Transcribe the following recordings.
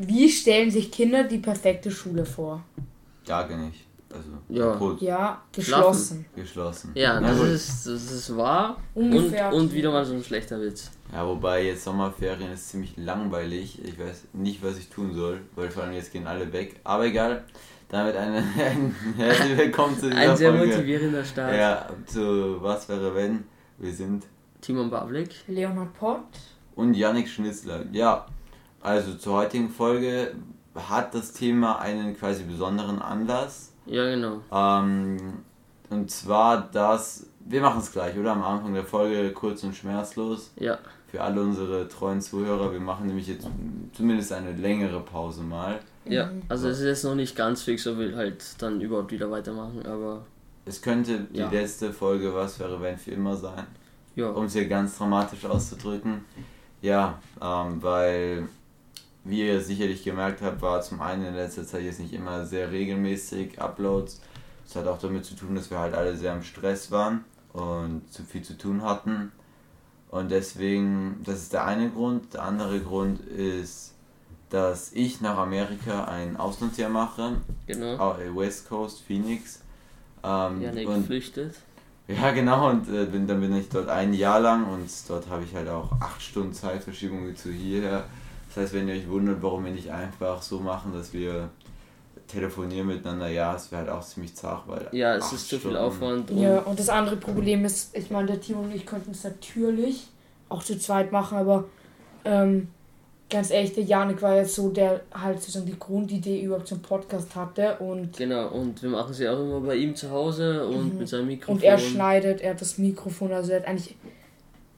wie stellen sich Kinder die perfekte Schule vor? Gar nicht. Also Ja. Ja, geschlossen. Geschlossen. Ja, das ist, das ist wahr. Ungefähr. Und, und wieder mal so ein schlechter Witz. Ja, wobei jetzt Sommerferien ist ziemlich langweilig. Ich weiß nicht, was ich tun soll, weil vor allem jetzt gehen alle weg. Aber egal. Damit eine, ein herzlich willkommen zu dieser Ein sehr Folge. motivierender Start. Ja, zu Was wäre wenn? Wir sind Timon Bavlik. Leonhard Pott. und Yannick Schnitzler. Ja, also zur heutigen Folge hat das Thema einen quasi besonderen Anlass. Ja, genau. Ähm, und zwar das, wir machen es gleich, oder? Am Anfang der Folge kurz und schmerzlos. Ja, Für alle unsere treuen Zuhörer, wir machen nämlich jetzt zumindest eine längere Pause mal. ja. Mhm. Also es ist jetzt noch nicht ganz fix, ob wir halt dann überhaupt wieder weitermachen, aber Es könnte die Ja. letzte Folge Was wäre wenn für immer sein, ja. um es hier ganz dramatisch auszudrücken. Ja, ähm, weil, wie ihr sicherlich gemerkt habt, war zum einen in letzter Zeit jetzt nicht immer sehr regelmäßig Uploads. Das hat auch damit zu tun, dass wir halt alle sehr im Stress waren und zu viel zu tun hatten. Und deswegen, das ist der eine Grund. Der andere Grund ist, dass ich nach Amerika ein Auslandsjahr mache, Genau. au- äh, West Coast, Phoenix. Ähm, Janik und flüchtet. ja, genau, und äh, bin, dann bin ich dort ein Jahr lang und dort habe ich halt auch acht Stunden Zeitverschiebung zu hierher. Das heißt, wenn ihr euch wundert, warum wir nicht einfach so machen, dass wir telefonieren miteinander, ja, es wäre halt auch ziemlich zart, weil. Ja, es acht ist zu viel Aufwand. Und Ja, und das andere Problem ist, ich meine, der Timo und ich könnten es natürlich auch zu zweit machen, aber ähm, ganz ehrlich, der Janik war jetzt so, der halt sozusagen die Grundidee überhaupt zum Podcast hatte und, Genau, und wir machen sie auch immer bei ihm zu Hause und mit seinem Mikrofon. und er schneidet, er hat das Mikrofon, also er hat eigentlich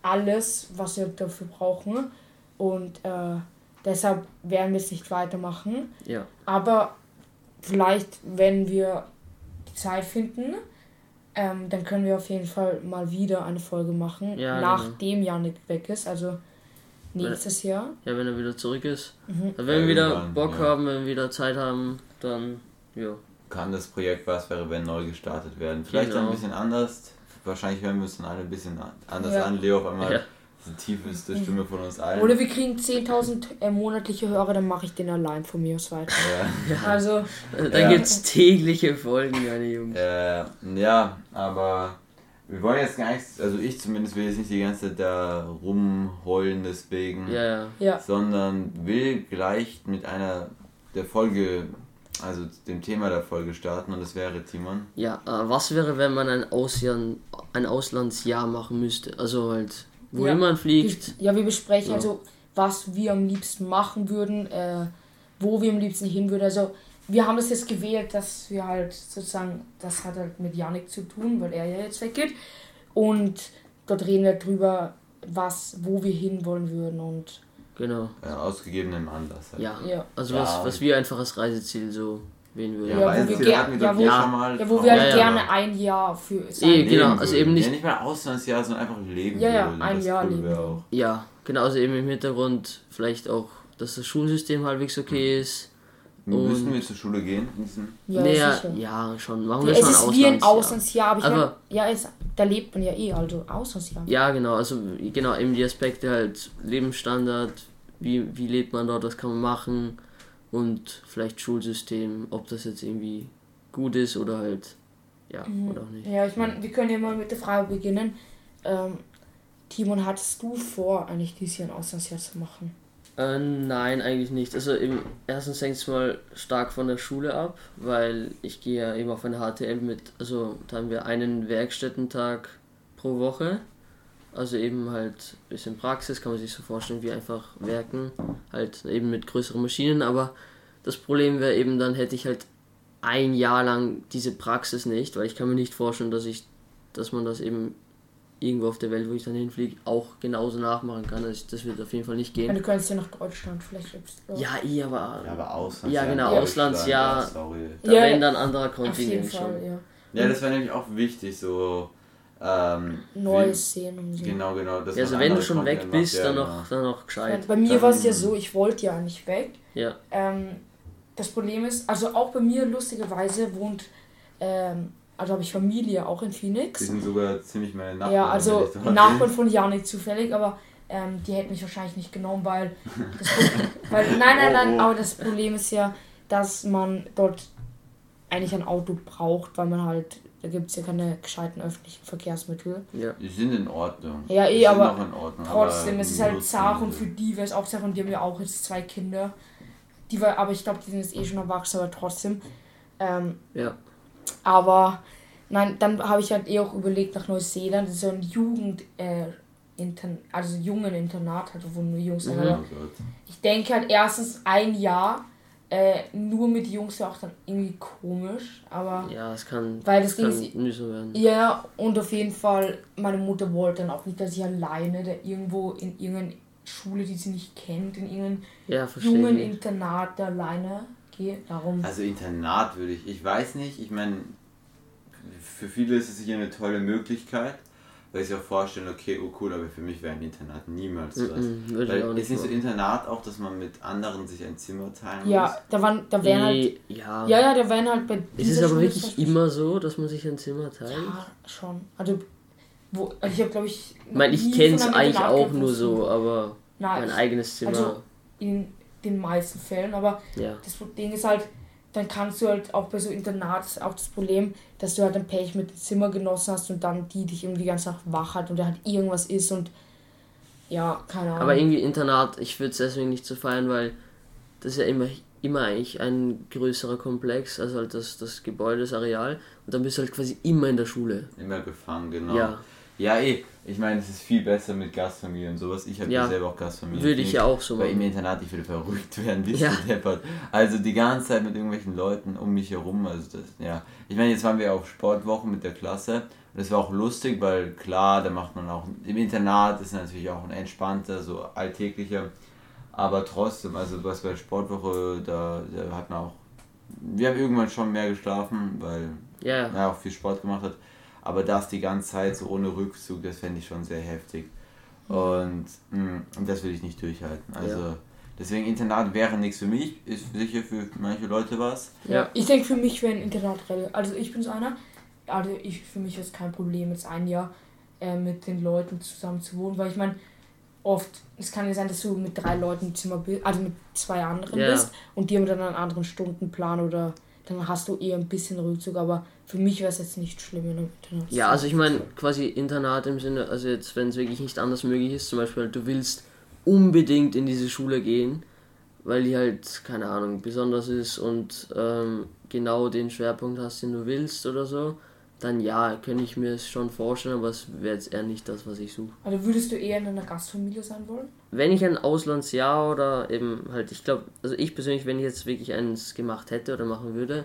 alles, was wir dafür brauchen und äh, deshalb werden wir es nicht weitermachen. Ja, Aber vielleicht, wenn wir die Zeit finden, ähm, dann können wir auf jeden Fall mal wieder eine Folge machen, Ja, nachdem Janik weg ist, also nächstes Jahr. ja, wenn er wieder zurück ist. Mhm. Wenn wir wieder irgendwann, Bock ja. haben, wenn wir wieder Zeit haben, dann ja. Kann das Projekt Was wäre wenn neu gestartet werden? Vielleicht Genau. ein bisschen anders. Wahrscheinlich hören wir uns dann alle ein bisschen an- anders Ja. an. Leo auf einmal Ja. Die tiefeste Stimme von uns allen. Oder wir kriegen 10.000 äh, monatliche Hörer, dann mache ich den allein von mir aus weiter. ja. Also, Dann Ja. gibt's tägliche Folgen, meine Jungs. Äh, ja, aber wir wollen jetzt gar nicht, also ich zumindest will jetzt nicht die ganze Zeit da rumheulen deswegen, Ja, ja. ja. sondern will gleich mit einer der Folge, also dem Thema der Folge starten und das wäre Timon. Ja, äh, was wäre, wenn man ein, Ausjahr, ein Auslandsjahr machen müsste? Also halt, wohin Ja. man fliegt. Ja, wir besprechen Ja. also, was wir am liebsten machen würden, äh, wo wir am liebsten hin würden. Also, wir haben das jetzt gewählt, dass wir halt sozusagen, das hat halt mit Janik zu tun, weil er ja jetzt weggeht. Und dort reden wir drüber, was, wo wir hin wollen würden und Genau. Äh, ausgegebenem Anlass. Halt. Ja. ja. Also Ja. was, was wir einfach als Reiseziel so wählen würden. Ja, Ja, wo wir wir wir ja, wo- ja. schon mal. Ja, wo wir halt ja. gerne ein Jahr für sein. Eh, genau, leben also eben nicht- Ja, nicht mal Auslandsjahr, sondern einfach leben Ja, ja, würden. ein Das Jahr leben auch. Ja, genau, also eben im Hintergrund vielleicht auch, dass das Schulsystem halbwegs okay ist. Und- Müssen wir zur Schule gehen? Ja, naja, sicher. ja, schon. Machen wir Ja, es schon ist wie ein Auslandsjahr. Aber ich Aber- ja, es, da lebt man ja eh, also Auslandsjahr. Ja, genau, also genau, eben die Aspekte halt Lebensstandard, wie, wie lebt man dort, was kann man machen und vielleicht Schulsystem, ob das jetzt irgendwie gut ist oder halt, ja, oder auch nicht. Ja, ich meine, wir können ja mal mit der Frage beginnen. Ähm, Timon, hattest du vor, eigentlich dieses Jahr ein Auslandsjahr zu machen? Äh, nein, eigentlich nicht. Also eben, erstens hängt es mal stark von der Schule ab, weil ich gehe ja eben auf eine HTL mit, also da haben wir einen Werkstättentag pro Woche. Also eben halt ein bisschen Praxis, kann man sich so vorstellen, wie einfach werken, halt eben mit größeren Maschinen, aber das Problem wäre eben, dann hätte ich halt ein Jahr lang diese Praxis nicht, weil ich kann mir nicht vorstellen, dass ich, dass man das eben irgendwo auf der Welt, wo ich dann hinfliege, auch genauso nachmachen kann. Das, das wird auf jeden Fall nicht Ja, gehen. du könntest ja nach Deutschland vielleicht. selbst- Ja, eh, aber Ja, aber Auslandsjahr. Ja, genau, in Deutschland, Auslandsjahr. Sorry. da Ja, wenn dann anderer Kontinent Fall, schon. ja. Ja, das wäre nämlich auch wichtig, so. Ähm, Neues sehen und so. Genau, genau. Ja, also wenn du schon weg Kontinente bist, macht, dann ja, noch, dann noch gescheit. Bei mir war es ja so, ich wollte ja nicht weg. Ja, Ähm, das Problem ist, also auch bei mir lustigerweise wohnt, ähm, also habe ich Familie auch in Die Phoenix. sind sogar ziemlich meine Nachbarn. Ja, also Nachbarn von Janik zufällig, aber ähm, die hätten mich wahrscheinlich nicht genommen, weil, das, weil nein, nein, nein, Oh, oh. aber das Problem ist ja, dass man dort eigentlich ein Auto braucht, weil man halt, da gibt es ja keine gescheiten öffentlichen Verkehrsmittel. Ja. Die sind in Ordnung. Ja, eh, aber Ordnung, Trotzdem, aber es ist halt zart und für die wäre es auch zart und die haben ja auch jetzt zwei Kinder. Die war, aber ich glaube, die sind jetzt eh schon erwachsen, aber trotzdem. Ähm, Ja. aber nein, dann habe ich halt eh auch überlegt nach Neuseeland, das ist so ein Jugend, äh, Intern also jungen Internat, halt, wo nur Jungs sind. Mhm. Oh ich denke halt erstens ein Jahr äh, nur mit Jungs wäre auch dann irgendwie komisch, aber Ja, es kann, Weil das es Ding ist- mühsam werden. ja, und auf jeden Fall, meine Mutter wollte dann auch nicht, dass ich alleine da irgendwo in irgendeine Schule, die sie nicht kennt, in irgendein Ja, jungen ich. Internat da alleine gehe. Darum. Also Internat würde ich, ich weiß nicht, ich meine, für viele ist es sicher eine tolle Möglichkeit, weil sie auch vorstellen, okay, oh cool, aber für mich wäre ein Internat niemals was. Ich auch Weil nicht ist nicht so. Internat auch, dass man mit anderen sich ein Zimmer teilen Ja, muss? da waren, da wären halt. Nee, ja. Ja, ja, da wären halt bei Ist es aber Schule wirklich immer so, dass man sich ein Zimmer teilt? Ja, schon. Also, wo, also ich habe glaube ich. Ich meine, ich kenne es eigentlich Internat auch nur so, aber Nein, mein ich- eigenes Zimmer. also- in den meisten Fällen, aber ja. das Ding ist halt, dann kannst du halt auch bei so Internats auch das Problem, dass du halt ein Pech mit dem Zimmergenossen hast und dann die dich irgendwie ganz Nacht wach hat und da halt irgendwas ist und ja, keine Ahnung. Aber irgendwie Internat, ich würde es deswegen nicht so feiern, weil das ist ja immer, immer eigentlich ein größerer Komplex, also halt das, das Gebäude, das Areal. Und dann bist du halt quasi immer in der Schule. Immer gefangen, genau. Ja, Ja, eh. Ich meine, es ist viel besser mit Gastfamilie und sowas. Ich habe Ja. ja selber auch Gastfamilie. würde ich ja auch so Bei machen. im Internat, ich würde verrückt werden, wie Ja. deppert. Also die ganze Zeit mit irgendwelchen Leuten um mich herum. Also das, ja. Ich meine, jetzt waren wir auf Sportwochen mit der Klasse. Und das war auch lustig, weil klar, da macht man auch. Im Internat ist natürlich auch ein entspannter, so alltäglicher. Aber trotzdem, also was bei Sportwoche, da, da hat man auch. Wir haben irgendwann schon mehr geschlafen, weil Ja, ja, auch viel Sport gemacht hat. Aber das die ganze Zeit so ohne Rückzug, das fände ich schon sehr heftig. Und, mh, und das will ich nicht durchhalten. Also Ja. deswegen Internat wäre nichts für mich, ist sicher für manche Leute was. Ja. Ich denke, für mich wäre ein Internat. Also, ich bin so einer. Also, ich, für mich ist es kein Problem, jetzt ein Jahr äh, mit den Leuten zusammen zu wohnen, weil ich meine, oft, es kann ja sein, dass du mit drei Leuten im Zimmer bist, also mit zwei anderen Ja. bist und die haben dann einen anderen Stundenplan oder dann hast du eher ein bisschen Rückzug, aber für mich wäre es jetzt nicht schlimm in einem Internat. Ja, also ich meine, quasi Internat im Sinne, also jetzt, wenn es wirklich nicht anders möglich ist, zum Beispiel, du willst unbedingt in diese Schule gehen, weil die halt, keine Ahnung, besonders ist und ähm, genau den Schwerpunkt hast, den du willst oder so, dann ja, könnte ich mir es schon vorstellen, aber es wäre jetzt eher nicht das, was ich suche. Also würdest du eher in einer Gastfamilie sein wollen? Wenn ich ein Auslandsjahr oder eben halt, ich glaube, also ich persönlich, wenn ich jetzt wirklich eins gemacht hätte oder machen würde,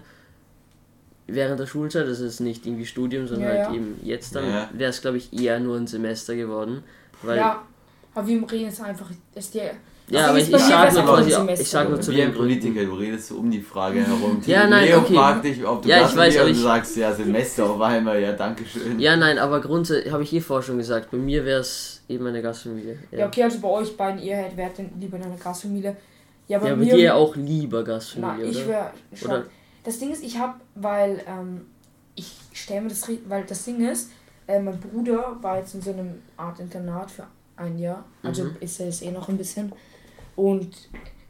während der Schulzeit, das ist nicht irgendwie Studium, sondern Ja, halt ja. eben jetzt dann, Ja. wäre es glaube ich eher nur ein Semester geworden. Weil, ja, aber wir reden jetzt einfach, ist der. Aber Also ich, ich sag nur Semester ich sag nur zu Wie ein. Politiker, du redest so um die Frage herum. Ja, nein, Leo okay. fragt dich, ob du Ja, ich weiß, aber und ich- du sagst, ja, Semester auf einmal, ja, danke schön. Ja, nein, aber grundsätzlich habe ich eh vorher schon gesagt, bei mir wäre es eben eine Gastfamilie. Ja. Ja, okay, also bei euch beiden, ihr hättet wärt denn lieber in einer Gastfamilie. Ja, bei ja bei mir. dir auch lieber Na, Gastfamilie, ich oder? wäre schon. Oder- Das Ding ist, ich habe, weil ähm, ich stelle mir das, weil das Ding ist, äh, mein Bruder war jetzt in so einem Art Internat für ein Jahr, also Mhm. ist er jetzt eh noch ein bisschen. Und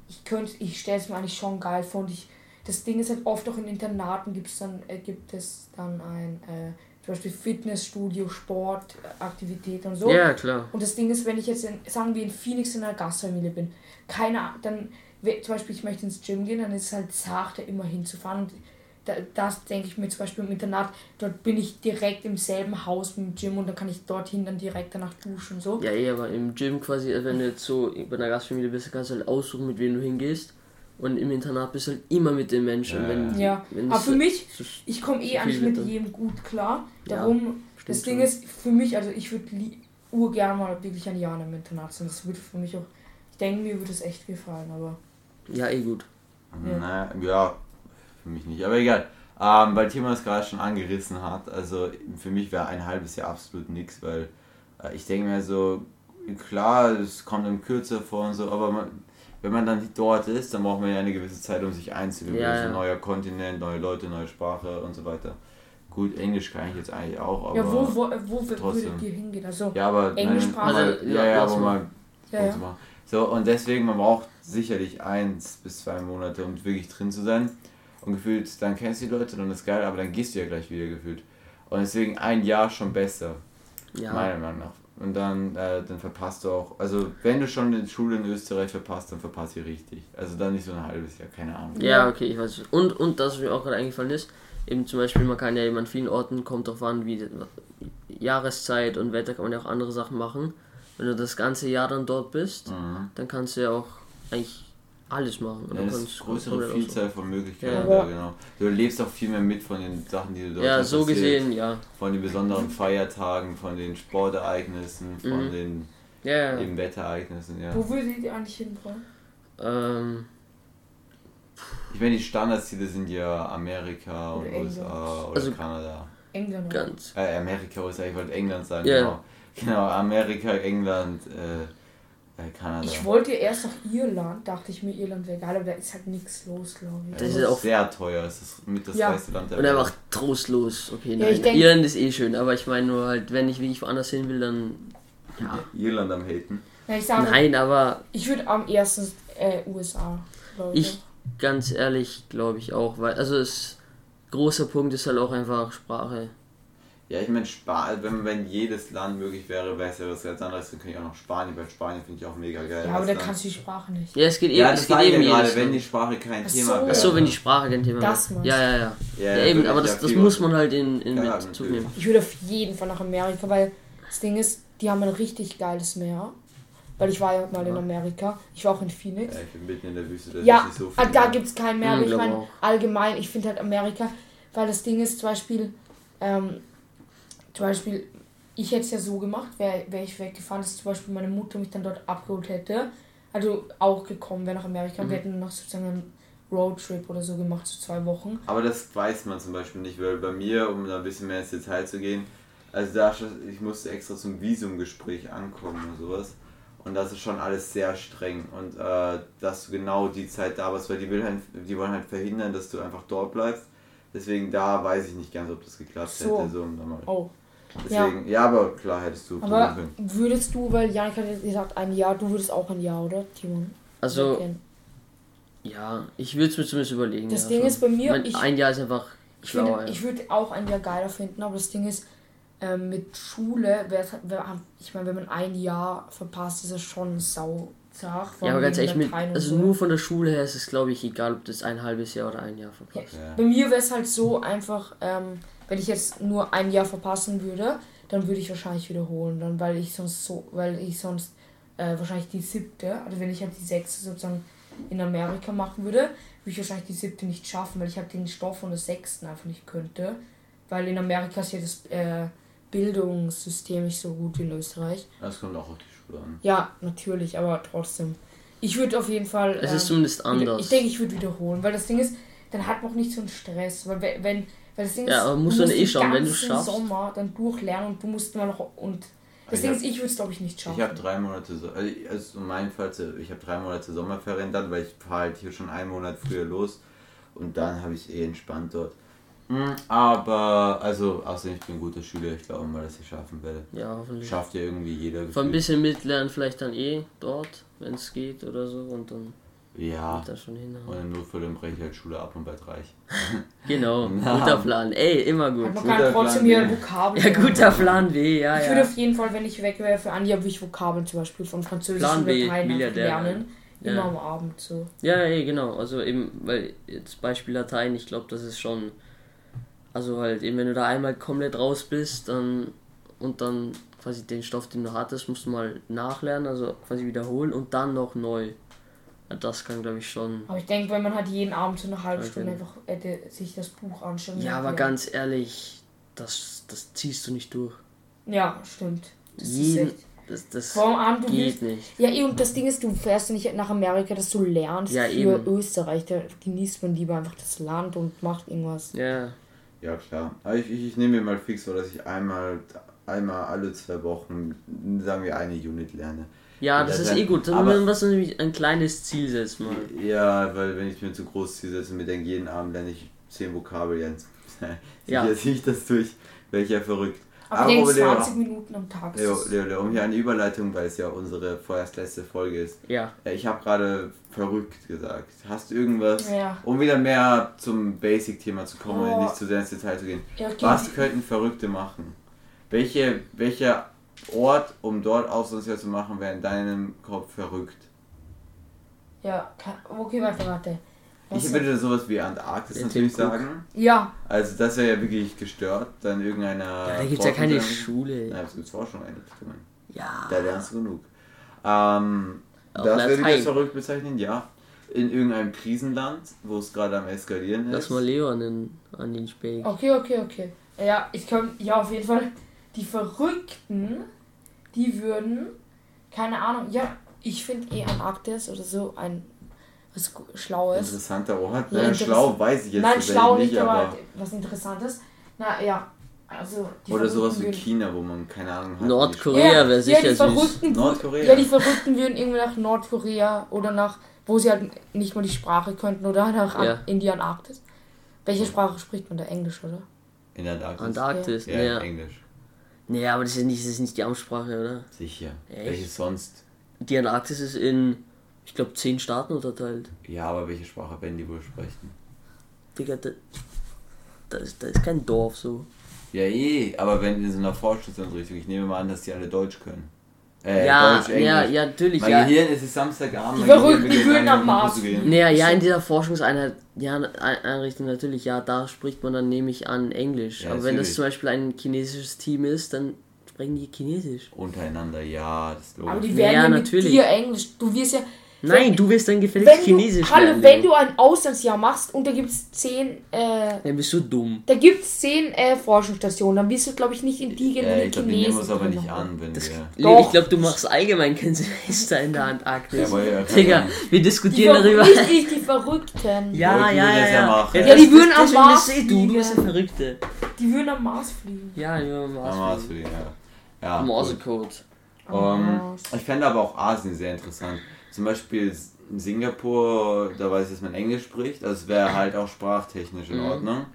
ich könnte, ich stelle es mir eigentlich schon geil vor und ich, das Ding ist halt oft auch in Internaten gibt's dann, äh, gibt es dann ein, äh, zum Beispiel Fitnessstudio, Sport, Aktivitäten und so. Ja, klar. Und das Ding ist, wenn ich jetzt, in, sagen wir, in Phoenix in einer Gastfamilie bin, keine dann, zum Beispiel, ich möchte ins Gym gehen, dann ist es halt zart, da immer hinzufahren. Und das denke ich mir zum Beispiel im Internat, dort bin ich direkt im selben Haus mit dem Gym und dann kann ich dorthin dann direkt danach duschen und so. Ja, eh, aber im Gym quasi, also wenn du jetzt so bei einer Gastfamilie bist, kannst du halt aussuchen, mit wem du hingehst. Und im Internat bist du halt immer mit den Menschen. Ja. Wenn, Ja, wenn aber für mich, so- ich komme eh eigentlich mit dann- jedem gut klar. Ja, Darum, das stimmt Ding schon. ist, für mich, also ich würde urgern mal wirklich ein Jahr einem Internat sein. Das würde für mich auch, ich denke, mir würde es echt gefallen, aber. Ja, eh gut. Ja. Naja, ja, für mich nicht, aber egal. Ähm, weil Timo das gerade schon angerissen hat, also für mich wäre ein halbes Jahr absolut nichts, weil äh, ich denke mir so, klar, es kommt im kürzer vor und so, aber man, wenn man dann dort ist, dann braucht man ja eine gewisse Zeit, um sich einzugewöhnen. Ja, ja. neuer Kontinent, neue Leute, neue Sprache und so weiter. Gut, Englisch kann ich jetzt eigentlich auch, aber. ja, wo, wo, wo würdet ihr hingehen? Also, Ja, aber Englischsprache- Nein, mal, Also, ja, ja, aber mal. Ja, ja. So, und deswegen, man braucht sicherlich eins bis zwei Monate, um wirklich drin zu sein. Und gefühlt, dann kennst du die Leute, dann ist geil, aber dann gehst du ja gleich wieder gefühlt. Und deswegen ein Jahr schon besser, Ja. meiner Meinung nach. Und dann, äh, dann verpasst du auch, also wenn du schon die Schule in Österreich verpasst, dann verpasst sie richtig. Also dann nicht so ein halbes Jahr, keine Ahnung. Ja, okay, ich weiß. Und, und das, was mir auch gerade eingefallen ist, eben zum Beispiel, man kann ja eben an vielen Orten, kommt drauf an, wie Jahreszeit und Wetter, kann man ja auch andere Sachen machen. Wenn du das ganze Jahr dann dort bist, Mhm. dann kannst du ja auch eigentlich alles machen. Und Ja, du es kannst größere Vielzahl von Möglichkeiten, Ja. ja. genau. Du lebst auch viel mehr mit von den Sachen, die du dort Ja, hast so gesehen, ja. Von den besonderen Feiertagen, von den Sportereignissen, von Mhm. den Ja, ja. eben Wetterereignissen, ja. Wo würdet ihr eigentlich hin wollen? Ähm, Ich meine, die Standardziele sind ja Amerika und Oder England. USA oder Also- Kanada. England. ganz. Äh, Amerika, USA, ich wollte England sagen, Ja. genau. Genau, Amerika, England, äh, Kanada. Ich wollte erst nach Irland, dachte ich mir, Irland wäre geil, aber da ist halt nichts los, glaube ich. Das das ist auch- sehr teuer, es ist mit das Ja. reichste Land der Und Welt. einfach trostlos. Okay, Ja, nein. Irland ist eh schön, aber ich meine nur halt, wenn ich wirklich woanders hin will, dann. Ja. Irland am Haten. Ja, ich sage, Nein, aber ich würde am ersten äh, USA, glaube ich. Ich- ganz ehrlich glaube ich auch, weil, also es. Großer Punkt ist halt auch einfach Sprache. Ja, ich meine, Spa wenn, wenn jedes Land möglich wäre, wäre es ja was ganz anderes. Dann könnte ich auch noch Spanien, weil Spanien finde ich auch mega geil. Ja, aber da kannst du die Sprache nicht. Ja, es geht eben, Ja, es das geht sage ich eben ja gerade, wenn die Sprache kein Ach Thema so. wäre. Achso, wenn die Sprache kein Thema Das wäre. meinst Ja, du. ja, ja. Ja, Ja, eben, aber das, ja das muss man halt in, in Ja, mit zunehmen. Ich würde auf jeden Fall nach Amerika, weil das Ding ist, die haben ein richtig geiles Meer. Weil ich war ja mal in Ja. Amerika. Ich war auch in Phoenix. Ja, ich bin mitten in der Wüste, da Ja, ist nicht so ah, viel. da gibt es kein Meer, Hm, aber ich meine allgemein, ich finde halt Amerika, weil das Ding ist zum Beispiel, ähm, zum Beispiel, ich hätte es ja so gemacht, wäre wär ich weggefahren, dass zum Beispiel meine Mutter mich dann dort abgeholt hätte, also auch gekommen wäre nach Amerika Mhm. wir hätten noch sozusagen einen Roadtrip oder so gemacht, so zwei Wochen. Aber das weiß man zum Beispiel nicht, weil bei mir, um da ein bisschen mehr ins Detail zu gehen, also da, ich musste extra zum Visumgespräch ankommen und sowas. Und das ist schon alles sehr streng. Und äh, dass du genau die Zeit da warst, weil die, will halt, die wollen halt verhindern, dass du einfach dort bleibst. Deswegen da weiß ich nicht ganz, ob das geklappt So. hätte. So, mal- Oh. Deswegen, ja. aber klar hättest du Aber können. würdest du, weil Janik hat ja gesagt ein Jahr, du würdest auch ein Jahr, oder, Timon? Also, ja, ich würde es mir zumindest überlegen. Das ja, Ding schon. ist bei mir, Mein, ich- ein Jahr ist einfach Ich, finde, ja. ich würde auch ein Jahr geiler finden, aber das Ding ist, ähm, mit Schule, wär, wär, ich meine, wenn man ein Jahr verpasst, ist das schon sau vor ja, aber ganz ehrlich, mit, also so. nur von der Schule her ist es, glaube ich, egal, ob das ein halbes Jahr oder ein Jahr verpasst. Ja. Bei mir wäre es halt so einfach, ähm, wenn ich jetzt nur ein Jahr verpassen würde, dann würde ich wahrscheinlich wiederholen, dann weil ich sonst so, weil ich sonst äh, wahrscheinlich die siebte, also wenn ich halt die sechste sozusagen in Amerika machen würde, würde ich wahrscheinlich die siebte nicht schaffen, weil ich halt den Stoff von der sechsten einfach nicht könnte, weil in Amerika ist ja das äh, Bildungssystem nicht so gut wie in Österreich. Das kommt auch auf die Schule an. Ja, natürlich, aber trotzdem. Ich würde auf jeden Fall. Es ist ähm, zumindest wieder- anders. Ich denke, ich würde wiederholen, weil das Ding ist, dann hat man auch nicht so einen Stress. Weil we- wenn, weil das Ding Ja, ist, aber musst du dann eh schauen, wenn du schaffst. Sommer dann durchlernen und du musst mal noch und das Ich Ding hab- ist, ich würde es glaube ich nicht schaffen. Ich habe drei Monate, so- also also in meinem Fall, ich habe drei Monate Sommerferien dann, weil ich fahre halt hier schon einen Monat früher los und dann habe ich eh entspannt dort. Hm, Aber, also, außerdem ich bin ein guter Schüler, ich glaube mal, dass ich schaffen werde. Ja, hoffentlich. Schafft ja irgendwie jeder. Von ein bisschen mitlernen vielleicht dann eh dort, wenn es geht oder so und dann Ja, das schon und hinhauen. im Notfall dann breche ich halt Schule ab und bald reich. Genau, Na. guter Plan. Ey, immer gut. Hat man guter kann trotzdem Plan hier. Vokabeln. Ja, guter Plan B, ja, Ich würde ja. auf jeden Fall, wenn ich weg wäre für Jahr, würde ich Vokabeln zum Beispiel von Französisch Plan und B, Milliardär lernen. Ja. Immer am Abend so. Ja, ey, genau. Also eben, weil jetzt Beispiel Latein, ich glaube, das ist schon. Also halt eben, wenn du da einmal komplett raus bist, dann und dann quasi den Stoff, den du hattest, musst du mal nachlernen, also quasi wiederholen und dann noch neu. Ja, das kann, glaube ich, schon. Aber ich denke, wenn man halt jeden Abend so eine halbe Okay. Stunde einfach hätte sich das Buch anschauen. Ja, aber ganz ehrlich, das, das ziehst du nicht durch. Ja, stimmt. Das Jeden, ist echt. das, das Vor allem, du willst, geht nicht. Ja, eh, und das Ding ist, du fährst nicht nach Amerika, dass du lernst Ja, für eben. Österreich. Da genießt man lieber einfach das Land und macht irgendwas. Ja, Ja, klar. Aber ich, ich, ich nehme mir mal fix vor, dass ich einmal, einmal alle zwei Wochen, sagen wir, eine Unit lerne. Ja, das ist eh gut. aber- Wenn man was nämlich ein kleines Ziel setzt mal. Ja, weil wenn ich mir zu groß Ziel setze und mir denke, jeden Abend lerne ich 10 Vokabeln, ziehe Ja. ja. ich das durch, wäre ich ja verrückt. Aber, Aber Leo- 20 Minuten am Tag. ist Leo, Leo, Leo, um hier eine Überleitung, weil es ja unsere vorerst letzte Folge ist. Ja. Ich habe gerade verrückt gesagt. Hast du irgendwas, Ja. um wieder mehr zum Basic-Thema zu kommen und Oh. nicht zu sehr ins Detail zu gehen? Ja, okay, Was könnten Verrückte machen? Welche, welcher Ort, um dort Auslandsjahr zu machen, wäre in deinem Kopf verrückt? Ja, ka- okay, warte, warte. Was Ich würde sowas wie Antarktis natürlich Tim Cook. sagen. ja, Also das wäre ja wirklich gestört. Dann irgendeiner. Da gibt's ja keine Schule. Nein, es gibt Forschungseinrichtungen. Ja. Da lernst du genug. Ähm, das würde ich als verrückt bezeichnen, ja. In irgendeinem Krisenland, wo es gerade am Eskalieren Lass ist. mal Leo an den, an den Speck. okay, okay, okay. Ja, ich kann, ja, auf jeden Fall. Die Verrückten, die würden, keine Ahnung, ja, ich finde eh Antarktis oder so ein was Schlaues. Interessanter Ort. Ja, Ja, interess- schlau weiß ich jetzt Nein, schlau nicht, nicht, aber aber. was Interessantes. Na ja, also. die Oder sowas wie China, wo man keine Ahnung hat. Nordkorea Ja, wäre ja, sicher die süß. Verrückten, Nordkorea. Ja, die Verrückten würden irgendwie nach Nordkorea oder nach, wo sie halt nicht mal die Sprache könnten oder nach Ja. in die Antarktis. Welche Sprache spricht man da? Englisch, oder? In der Antarktis. Antarktis. Ja, Ja. Englisch. Nee, aber das ist, nicht, das ist nicht die Amtssprache, oder? Sicher. Echt? Welche sonst? Die Antarktis ist in, ich glaube, zehn Staaten unterteilt. Ja, aber welche Sprache werden die wohl sprechen? Digga, da, da, ist, da ist kein Dorf so. Ja, eh, aber wenn in so einer Forschungseinrichtung, ich nehme mal an, dass die alle Deutsch können. Äh, ja, Deutsch, ja, ja, natürlich, Mein ja. Gehirn ist es Samstagabend. Die Verrückten, die würden am Mars. Naja, ja, in dieser Forschungseinheit, ja, Ein- Einrichtung natürlich, ja, da spricht man dann, nehme ich an, Englisch. Ja, Aber wenn das natürlich. zum Beispiel ein chinesisches Team ist, dann sprechen die Chinesisch. Untereinander, ja, das ist Aber logisch. die werden Ja, ja, mit natürlich. dir Englisch. Du wirst ja. Nein, wenn, du wirst dann gefälligst wenn Chinesisch du, Hallo, lernen, wenn du ein Auslandsjahr machst und da gibt es zehn, äh, Dann bist du dumm. da gibt es zehn äh, Forschungsstationen, dann wirst du, glaube ich, nicht in die gehen, Ja, ich die glaube, die nehmen Chinesen uns aber nicht an, wenn Das, wir. Ich glaube, du machst allgemein kein Semester in der Antarktis. Ja, aber ja, Digga, wir Die diskutieren Ver darüber. nicht ich, die Verrückten. Ja, ja, ja, ja ja. machen. Ja, die würden am Mars bist eh du, du bist der fliegen. Verrückte. Die würden am Mars fliegen. Ja, die würden am Am Mars Mars fliegen. fliegen, ja. Ja. Morsecode. Am Ähm, Mars. ich fände aber auch Asien sehr interessant. Zum Beispiel in Singapur, da weiß ich, dass man Englisch spricht. Also es wäre halt auch sprachtechnisch in Mhm. Ordnung.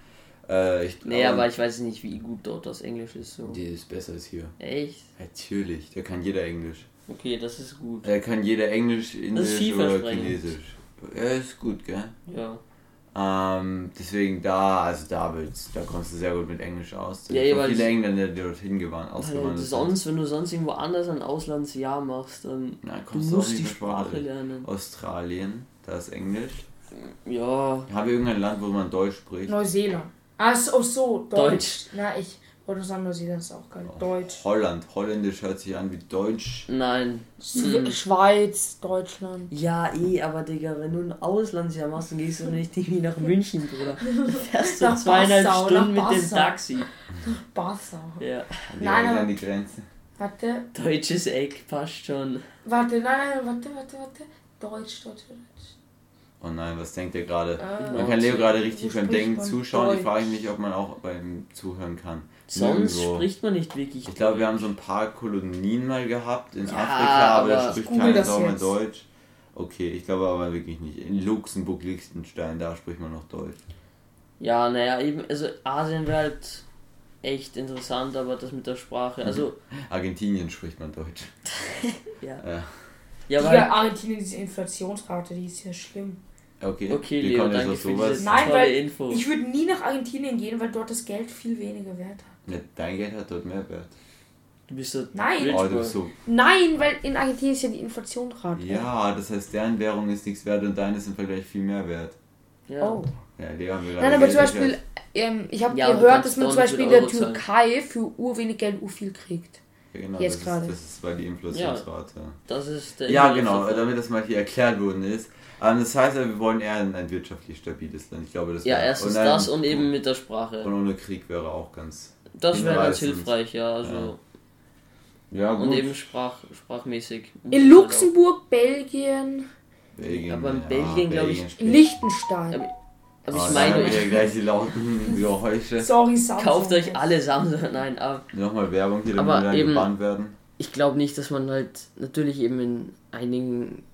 Äh, ich, Nee, aber aber ich weiß nicht, wie gut dort das Englisch ist. So. Die ist besser als hier. Echt? Natürlich, da kann jeder Englisch. Okay, das ist gut. Da kann jeder Englisch, Indisch oder. Chinesisch. Ja, ist gut, gell? Ja. Ähm, deswegen da, also da wird's, da kommst du sehr gut mit Englisch aus. Ja, jeweils- viele Engländer, die dorthin gewandt, Alter, ausgewandert sind. sonst, wenn du sonst irgendwo anders ein Auslandsjahr machst, dann Na, du kommst du auch musst nicht die Sprache lernen. Australien, da ist Englisch. Ja, Habe irgendein Land, wo man Deutsch spricht? Neuseeland. Ah, so, so, Deutsch. Deutsch. Na, ich wollte sagen, Neuseeland ist auch geil. Deutsch. Holland. Holländisch hört sich an wie Deutsch. nein. Sch- Schweiz, Deutschland. Ja, eh, aber Digga, wenn du ein Auslandsjahr machst, dann gehst du nicht irgendwie nach München, Bruder. Du fährst du Nach zweieinhalb Passau, Stunden nach mit dem. Taxi. Passau. Ja. Die Nein, Nein, aber- an die Grenze. Warte, Deutsches Eck passt schon. warte, nein, nein, warte, warte, warte. Deutsch, Deutsch, Deutsch. Oh nein, was denkt ihr gerade? Äh, Man kann Leo gerade richtig beim Denken zuschauen. Ich Deutsch? frage mich, ob man auch beim Zuhören kann. Sonst Nirgendwo. spricht man nicht wirklich. Ich glaube, wir haben so ein paar Kolonien mal gehabt in Ja, Afrika, aber da aber- spricht keiner Sau mehr. Deutsch. Okay, ich glaube aber wirklich nicht. In Luxemburg, Liechtenstein, da spricht man noch Deutsch. Ja, naja, eben, also Asien wäre halt echt interessant, aber das mit der Sprache, also, Argentinien spricht man Deutsch. ja. Ja. Ja, Ja, weil, Argentinien, diese Inflationsrate, die ist ja schlimm. Okay, okay, wie Leo, danke für sowas? diese Nein, tolle weil Info. Ich würde nie nach Argentinien gehen, weil dort das Geld viel weniger wert hat. Ja, dein Geld hat dort mehr Wert. Du bist so Nein. rich Oh, du bist so. Nein, weil in Argentinien ist ja die Inflationsrate. Ja, das heißt, deren Währung ist nichts wert und deine ist im Vergleich viel mehr wert. Ja. Oh. Ja, die haben wir gerade Nein, aber Geld zum Beispiel, erklärt. ähm, ich habe Ja, du gehört, kannst dass man zum dort Beispiel in mit der Euro zahlen. Türkei für urwenig Geld ur viel kriegt. Ja, genau, jetzt das gerade. Ist, das ist weil die Inflationsrate. Das ist der Ja, genau, davon. damit das mal hier erklärt worden ist. Ähm, das heißt, wir wollen eher ein, ein wirtschaftlich stabiles Land. Ich glaube, das Ja, wär- erstens ein- das und eben mit der Sprache. Und ohne Krieg wäre auch ganz. Das wäre ganz hilfreich, ja. Also. Ja. Ja, gut. Und eben Sprach, sprachmäßig. In Luxemburg, Belgien, Belgien, Aber in ja, Belgien, glaub ich, Liechtenstein. Aber- Aber Oh, ich meine, ich, gleich die lauten Geräusche. Sorry, Samsung. kauft euch alle Samsung. Nein, aber Nochmal Werbung hier, damit wir eben- gebannt werden. ich glaube nicht, dass man halt natürlich eben in einigen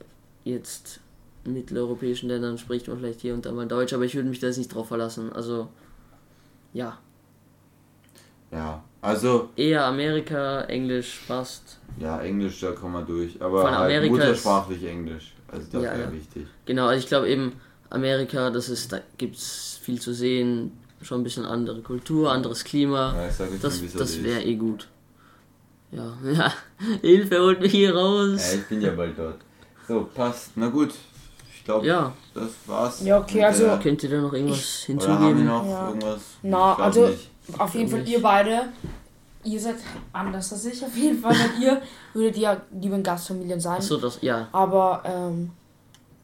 jetzt mitteleuropäischen Ländern spricht man vielleicht hier und da mal Deutsch, aber ich würde mich da jetzt nicht drauf verlassen. Also ja, Ja, Also, Eher Amerika, Englisch passt. ja, Englisch, da kommen wir durch. Aber Von halt Amerika muttersprachlich Englisch. Also das Ja, wäre wichtig. Genau, also ich glaube eben Amerika, das ist, da gibt's viel zu sehen, schon ein bisschen andere Kultur, anderes Klima. Ja, Das, es das wäre eh gut. Ja, ja. Hilfe, holt mich hier raus. Ja, ich bin ja bald dort. So, passt. Na gut. Ich glaube, Ja, das war's. Ja, okay, also- der- könnt ihr da noch irgendwas Oder haben wir hinzugeben? noch Ja. irgendwas? Na, also- nicht. Auf jeden Fall, ihr beide, ihr seid anders als ich auf jeden Fall. Weil ihr würdet ja lieber in Gastfamilien sein. Achso, das, ja. Aber, ähm,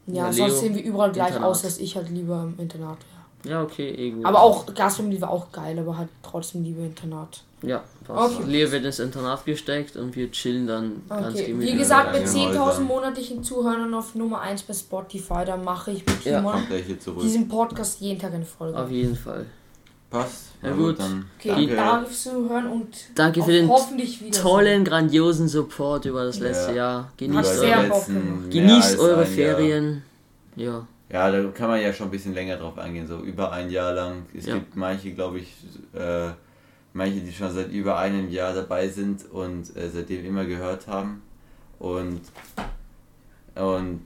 ja, Ja, sonst sehen wir überall gleich Internat. aus, dass ich halt lieber im Internat wäre. Ja, okay, eh gut. Aber auch Gastfamilie war auch geil, aber halt trotzdem lieber Internat. Ja, passt. Okay. Leo wird ins Internat gesteckt und wir chillen dann ganz Okay, gemütlich. wie gesagt, mit Ja, 10.000 Häuser. monatlichen Zuhörern auf Nummer 1 bei Spotify, da mache ich mit Ja. Diesen Podcast jeden Tag eine Folge. Auf jeden Fall. Passt. Ja, Na gut. dann Okay, danke. danke fürs Zuhören und Danke für den hoffentlich wieder. tollen, grandiosen Support über das Ja. letzte Jahr. Hat Genießt, eure, letzten genießt eure ein Jahr. Ferien. Ja. Ja, da kann man ja schon ein bisschen länger drauf eingehen, so über ein Jahr lang. Es Ja. gibt manche, glaube ich, äh, manche, die schon seit über einem Jahr dabei sind und äh, seitdem immer gehört haben. Und, und,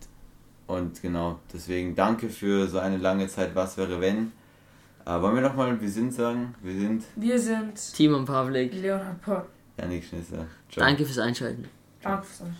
und genau, deswegen danke für so eine lange Zeit. Was wäre wenn? Äh, wollen wir nochmal wir sind sagen? Wir sind Wir sind Timon Pavlik, Leonhard Pott. Janik Schnisser. Ciao. danke fürs Einschalten. Danke fürs Anschauen.